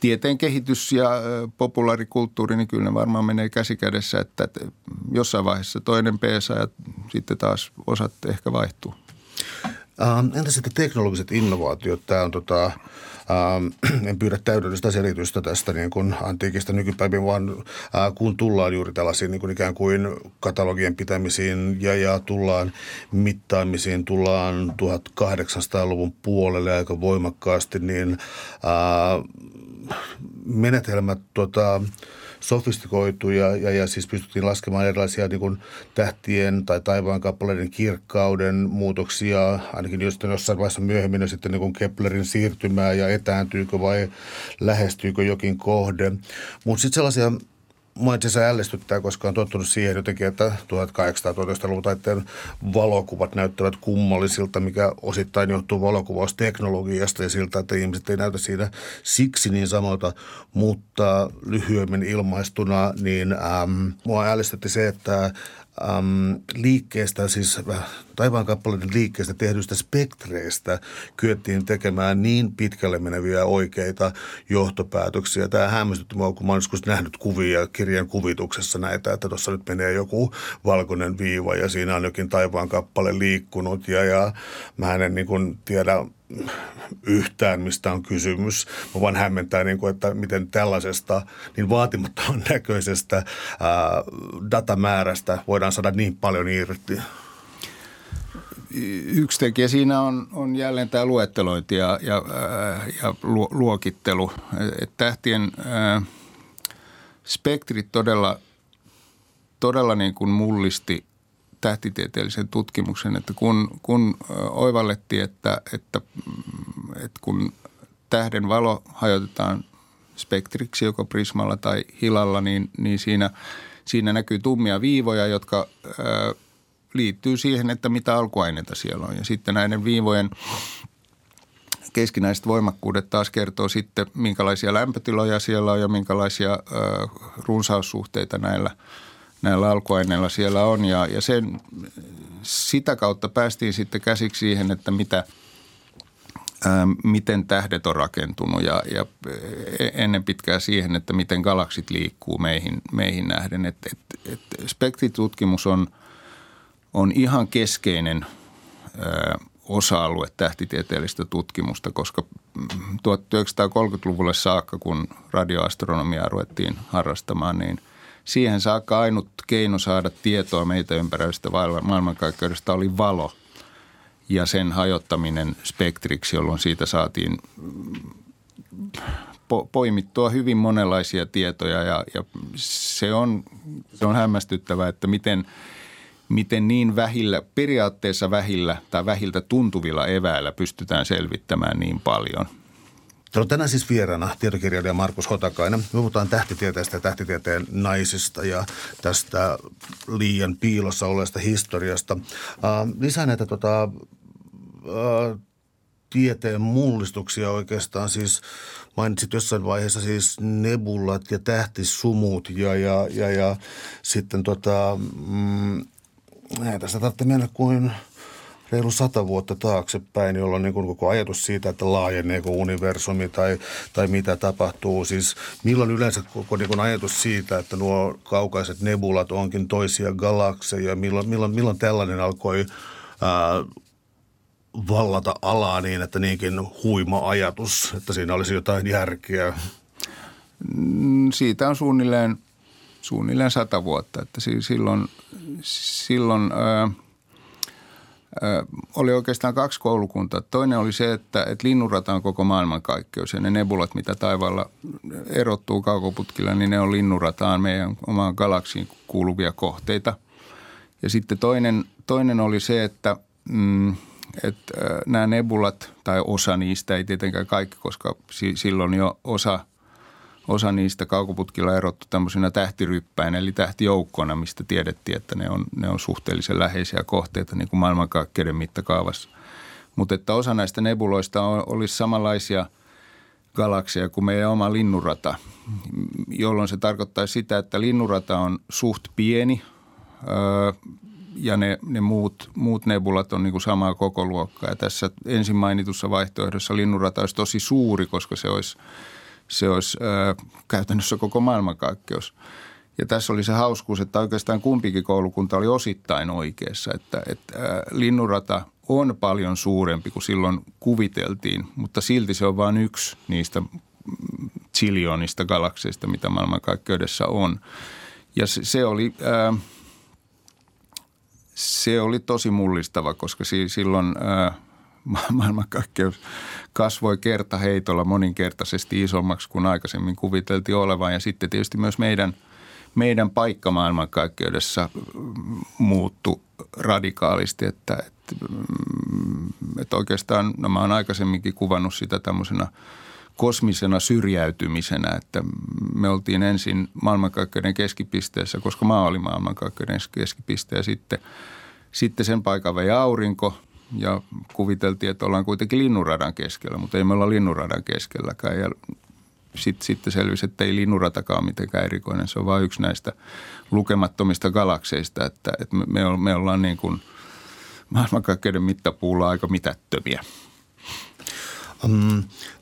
tieteen kehitys ja populaarikulttuuri, niin kyllä ne varmaan menee käsi kädessä, että, että jossain vaiheessa toinen peesa ja sitten taas osat ehkä vaihtuu. Ähm, entä sitten teknologiset innovaatiot? Tämä on tota, Ähm, en pyydä täydellistä selitystä tästä niin kuin antiikista nykypäivin, vaan äh, kun tullaan juuri tällaisiin niin kuin ikään kuin katalogien pitämisiin ja, ja tullaan mittaamisiin, tullaan 1800-luvun puolelle aika voimakkaasti, niin äh, menetelmät tota, sofistikoitu ja, ja, ja siis pystyttiin laskemaan erilaisia niin kuin tähtien tai taivaan kappaleiden kirkkauden muutoksia, ainakin jos jossain vaiheessa myöhemmin sitten niin kuin Keplerin siirtymää ja etääntyykö vai lähestyykö jokin kohde. Mutta sitten sellaisia Mua itse asiassa ällistyttää, koska on tottunut siihen jotenkin, että 1800-1900-luvun taitteen valokuvat näyttävät kummallisilta, mikä osittain johtuu valokuvausteknologiasta ja siltä, että ihmiset ei näytä siinä siksi niin samalta, mutta lyhyemmin ilmaistuna, niin äm, mua ällistytti se, että äm, liikkeestä, siis taivaan kappaleiden liikkeestä tehdyistä spektreistä kyettiin tekemään niin pitkälle meneviä oikeita johtopäätöksiä. Tämä hämmästytti minua, kun olen nähnyt kuvia kirjan kuvituksessa näitä, että tuossa nyt menee joku valkoinen viiva ja siinä on jokin taivaan kappale liikkunut ja, ja mä en niin kuin tiedä yhtään, mistä on kysymys. Mä vaan hämmentää, niin kuin, että miten tällaisesta niin vaatimattoman näköisestä ää, datamäärästä voidaan saada niin paljon irti. Yksi tekijä siinä on, on jälleen tämä luettelointi ja, ja, ja luokittelu. Et tähtien ää, spektrit todella, todella niin kuin mullisti tähtitieteellisen tutkimuksen, että kun, kun oivallettiin, että, että, että kun tähden valo hajotetaan spektriksi joko prismalla tai hilalla, niin, niin siinä, siinä näkyy tummia viivoja, jotka ää, liittyy siihen, että mitä alkuaineita siellä on. Ja sitten näiden viivojen keskinäiset voimakkuudet taas kertoo sitten, minkälaisia lämpötiloja siellä on ja minkälaisia ää, runsaussuhteita näillä, näillä alkuaineilla siellä on. Ja, ja sen, sitä kautta päästiin sitten käsiksi siihen, että mitä – miten tähdet on rakentunut ja, ja e, ennen pitkää siihen, että miten galaksit liikkuu meihin, meihin nähden. Et, et, et spektritutkimus on, on ihan keskeinen osa-alue tähtitieteellistä tutkimusta, koska 1930-luvulle saakka, kun radioastronomiaa ruvettiin harrastamaan, niin siihen saakka ainut keino saada tietoa meitä ympäröivästä maailmankaikkeudesta oli valo – ja sen hajottaminen spektriksi, jolloin siitä saatiin po- poimittua hyvin monenlaisia tietoja ja, ja se, on, se on hämmästyttävää, että miten, miten niin vähillä, periaatteessa vähillä tai vähiltä tuntuvilla eväillä pystytään selvittämään niin paljon. Täällä on tänään siis vieraana tietokirjailija Markus Hotakainen. Me puhutaan tähtitieteestä ja tähtitieteen naisista ja tästä liian piilossa olleesta historiasta. Uh, lisää näitä tota, tieteen mullistuksia oikeastaan. Siis mainitsit jossain vaiheessa siis nebulat ja tähtisumut ja, ja, ja, ja sitten tota, mm, tästä tarvitsee mennä kuin reilu sata vuotta taaksepäin, jolloin niin koko ajatus siitä, että laajeneeko universumi tai, tai mitä tapahtuu. Siis milloin yleensä koko niin ajatus siitä, että nuo kaukaiset nebulat onkin toisia galakseja, milloin, milloin, milloin tällainen alkoi ää, vallata alaa niin, että niinkin huima ajatus, että siinä olisi jotain järkeä? Mm, siitä on suunnilleen, suunnilleen sata vuotta, että silloin, silloin ää, ää, oli oikeastaan kaksi koulukuntaa. Toinen oli se, että, että linnunrata on koko maailmankaikkeus ja ne nebulat, mitä taivaalla erottuu kaukoputkilla, niin ne on linnunrataan meidän omaan galaksiin kuuluvia kohteita. Ja sitten toinen, toinen oli se, että mm, – että nämä nebulat tai osa niistä, ei tietenkään kaikki, koska silloin jo osa, osa niistä kaukoputkilla erottu tämmöisenä tähtiryppäin, eli tähtijoukkona, mistä tiedettiin, että ne on, ne on suhteellisen läheisiä kohteita niin kuin maailmankaikkeuden mittakaavassa. Mutta että osa näistä nebuloista on, olisi samanlaisia galakseja kuin meidän oma linnurata, jolloin se tarkoittaa sitä, että linnurata on suht pieni, ja ne, ne muut, muut nebulat on niin kuin samaa koko luokkaa. Ja tässä ensin mainitussa vaihtoehdossa linnunrata olisi tosi suuri, koska se olisi, se olisi ää, käytännössä koko maailmankaikkeus. Ja tässä oli se hauskuus, että oikeastaan kumpikin koulukunta oli osittain oikeassa, että, että ää, linnunrata on paljon suurempi kuin silloin kuviteltiin, mutta silti se on vain yksi niistä ziljoonista galakseista, mitä maailmankaikkeudessa on. Ja se, se oli... Ää, se oli tosi mullistava, koska silloin ää, maailmankaikkeus kasvoi kertaheitolla moninkertaisesti isommaksi kuin aikaisemmin kuviteltiin olevan. Ja sitten tietysti myös meidän, meidän paikka maailmankaikkeudessa muuttui radikaalisti, että, että, että oikeastaan no mä oon aikaisemminkin kuvannut sitä tämmöisenä – kosmisena syrjäytymisenä, että me oltiin ensin maailmankaikkeuden keskipisteessä, koska maa oli maailmankaikkeuden keskipiste ja sitten, sitten sen paikan vei aurinko ja kuviteltiin, että ollaan kuitenkin linnunradan keskellä, mutta ei me olla linnunradan keskelläkään ja sitten, sitten selvisi, että ei linnuratakaan mitenkään erikoinen. Se on vain yksi näistä lukemattomista galakseista, että, että me, me ollaan niin kuin maailmankaikkeuden mittapuulla aika mitättömiä.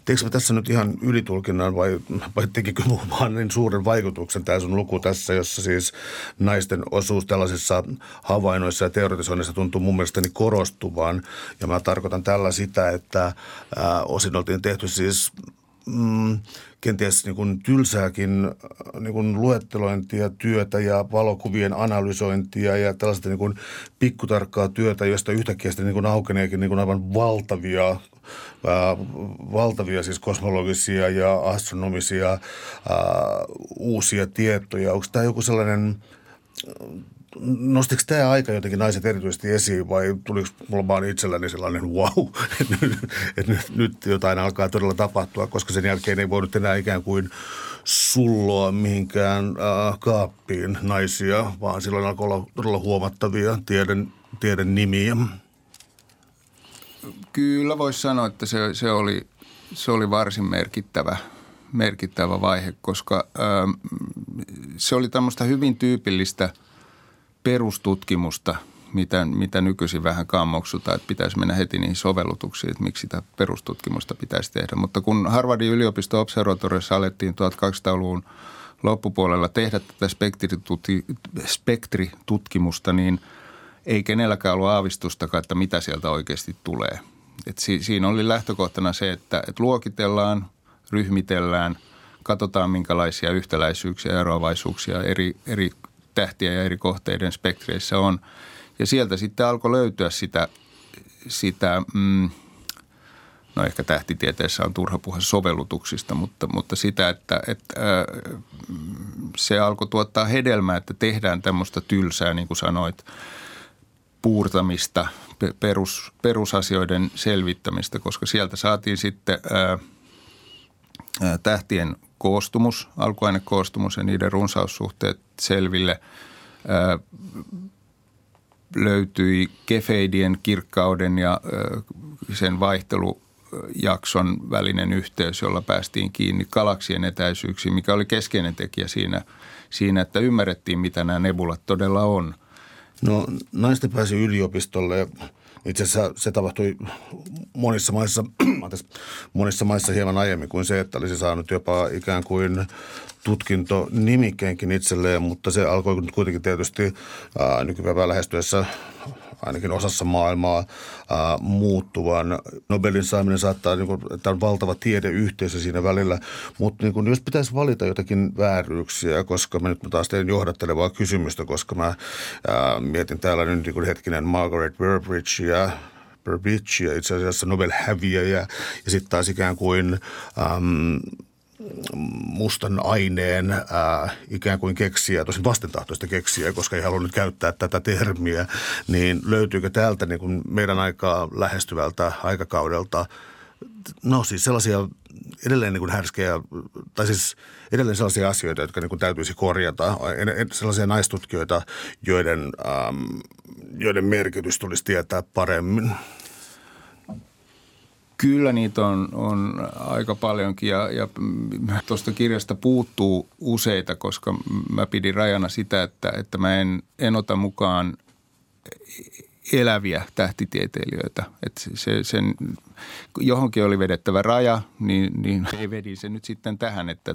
Teekö mä tässä nyt ihan ylitulkinnan vai, vai tekikö muu vaan niin suuren vaikutuksen tämä sun luku tässä, jossa siis naisten osuus tällaisissa havainnoissa ja teoretisoinnissa tuntuu mun mielestäni korostuvan. Ja mä tarkoitan tällä sitä, että ää, osin oltiin tehty siis mm, kenties niin kuin tylsääkin äh, niin kuin luettelointia, työtä ja valokuvien analysointia ja tällaista niin kuin pikkutarkkaa työtä, josta yhtäkkiä sitten niin kuin aukeneekin niin kuin aivan valtavia valtavia siis kosmologisia ja astronomisia ää, uusia tietoja. Onko tämä joku sellainen nostiko tämä aika jotenkin naiset erityisesti esiin vai tuliko mulla vaan itselläni sellainen wow, että nyt, että nyt, nyt jotain alkaa todella tapahtua, koska sen jälkeen ei voinut enää ikään kuin sulloa mihinkään äh, kaappiin naisia, vaan silloin alkoi olla todella huomattavia tieden, tieden nimiä. Kyllä voisi sanoa, että se, se, oli, se oli varsin merkittävä, merkittävä vaihe, koska äh, se oli tämmöistä hyvin tyypillistä perustutkimusta, mitä, mitä nykyisin vähän kammoksutaan, että pitäisi mennä heti niihin sovellutuksiin, että miksi sitä perustutkimusta pitäisi tehdä. Mutta kun Harvardin yliopisto observatoriossa alettiin 1200-luvun loppupuolella tehdä tätä spektritutkimusta, niin ei kenelläkään ollut aavistustakaan, että mitä sieltä oikeasti tulee. Et si, siinä oli lähtökohtana se, että, että luokitellaan, ryhmitellään, katsotaan minkälaisia yhtäläisyyksiä ja eroavaisuuksia eri, eri tähtiä ja eri kohteiden spektreissä on. Ja sieltä sitten alkoi löytyä sitä, sitä mm, no ehkä tähtitieteessä on turha puhua sovellutuksista, mutta, mutta sitä, että, että se alkoi tuottaa hedelmää, että tehdään tämmöistä tylsää, niin kuin sanoit, puurtamista, perus, perusasioiden selvittämistä, koska sieltä saatiin sitten ää, ää, tähtien koostumus, alkuainekoostumus ja niiden runsaussuhteet selville. Ää, löytyi kefeidien kirkkauden ja ää, sen vaihtelujakson välinen yhteys, jolla päästiin kiinni galaksien etäisyyksiin, mikä oli keskeinen tekijä siinä, siinä että ymmärrettiin, mitä nämä nebulat todella on – No naisten pääsi yliopistolle. Itse asiassa se tapahtui monissa maissa, monissa maissa hieman aiemmin kuin se, että olisi saanut jopa ikään kuin tutkinto nimikkeenkin itselleen, mutta se alkoi kuitenkin tietysti ää, nykypäivää lähestyessä ainakin osassa maailmaa ää, muuttuvan. Nobelin saaminen saattaa, niin kuin, että on valtava tiedeyhteisö siinä välillä, mutta niin kuin, jos pitäisi valita jotakin vääryyksiä, koska mä nyt taas teen johdattelevaa kysymystä, koska mä ää, mietin täällä nyt niin hetkinen Margaret Burbridge Burbidge ja itse asiassa Nobel-häviäjä ja sitten taas ikään kuin äm, mustan aineen ää, ikään kuin keksiä, tosin vastentahtoista keksiä, koska ei halunnut käyttää tätä termiä, niin löytyykö täältä niin kuin meidän aikaa lähestyvältä aikakaudelta No siis sellaisia edelleen niin kuin härskejä, tai siis edelleen sellaisia asioita, jotka niin kuin täytyisi korjata. Sellaisia naistutkijoita, joiden, ähm, joiden merkitys tulisi tietää paremmin. Kyllä niitä on, on aika paljonkin ja, ja tuosta kirjasta puuttuu useita, koska mä pidin rajana sitä, että, että mä en, en ota mukaan eläviä tähtitieteilijöitä. Että se, sen, johonkin oli vedettävä raja, niin, niin ei vedin se nyt sitten tähän, että,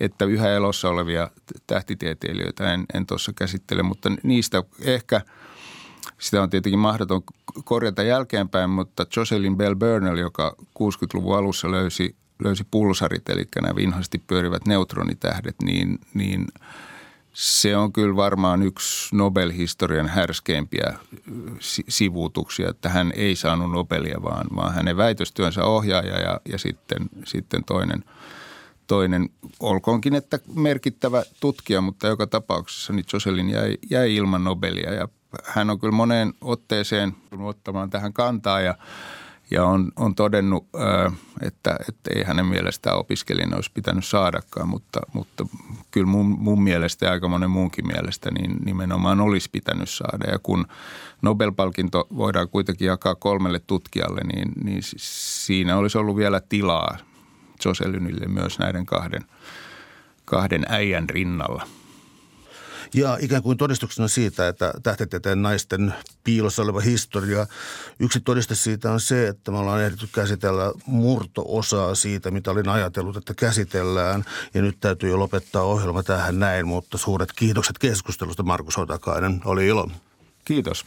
että yhä elossa olevia tähtitieteilijöitä en, en tuossa käsittele, mutta niistä ehkä – sitä on tietenkin mahdoton korjata jälkeenpäin, mutta Jocelyn Bell Burnell, joka 60-luvun alussa löysi, löysi pulsarit, eli nämä vinhasti pyörivät neutronitähdet, niin, niin se on kyllä varmaan yksi Nobel-historian härskeimpiä sivuutuksia, että hän ei saanut Nobelia, vaan, vaan hänen väitöstyönsä ohjaaja ja, ja sitten, sitten toinen, toinen, olkoonkin, että merkittävä tutkija, mutta joka tapauksessa niin Jocelyn jäi, jäi ilman Nobelia ja hän on kyllä moneen otteeseen ottamaan tähän kantaa ja, ja on, on todennut, että, että ei hänen mielestään opiskelijana olisi pitänyt saadakaan, mutta, mutta kyllä mun, mun mielestä ja aika monen muunkin mielestä niin nimenomaan olisi pitänyt saada. Ja kun Nobel-palkinto voidaan kuitenkin jakaa kolmelle tutkijalle, niin, niin siinä olisi ollut vielä tilaa Joselynille myös näiden kahden, kahden äijän rinnalla – ja ikään kuin todistuksena siitä, että tähtitieteen naisten piilossa oleva historia, yksi todiste siitä on se, että me ollaan ehditty käsitellä murto-osaa siitä, mitä olin ajatellut, että käsitellään. Ja nyt täytyy jo lopettaa ohjelma tähän näin, mutta suuret kiitokset keskustelusta Markus Hotakainen. Oli ilo. Kiitos.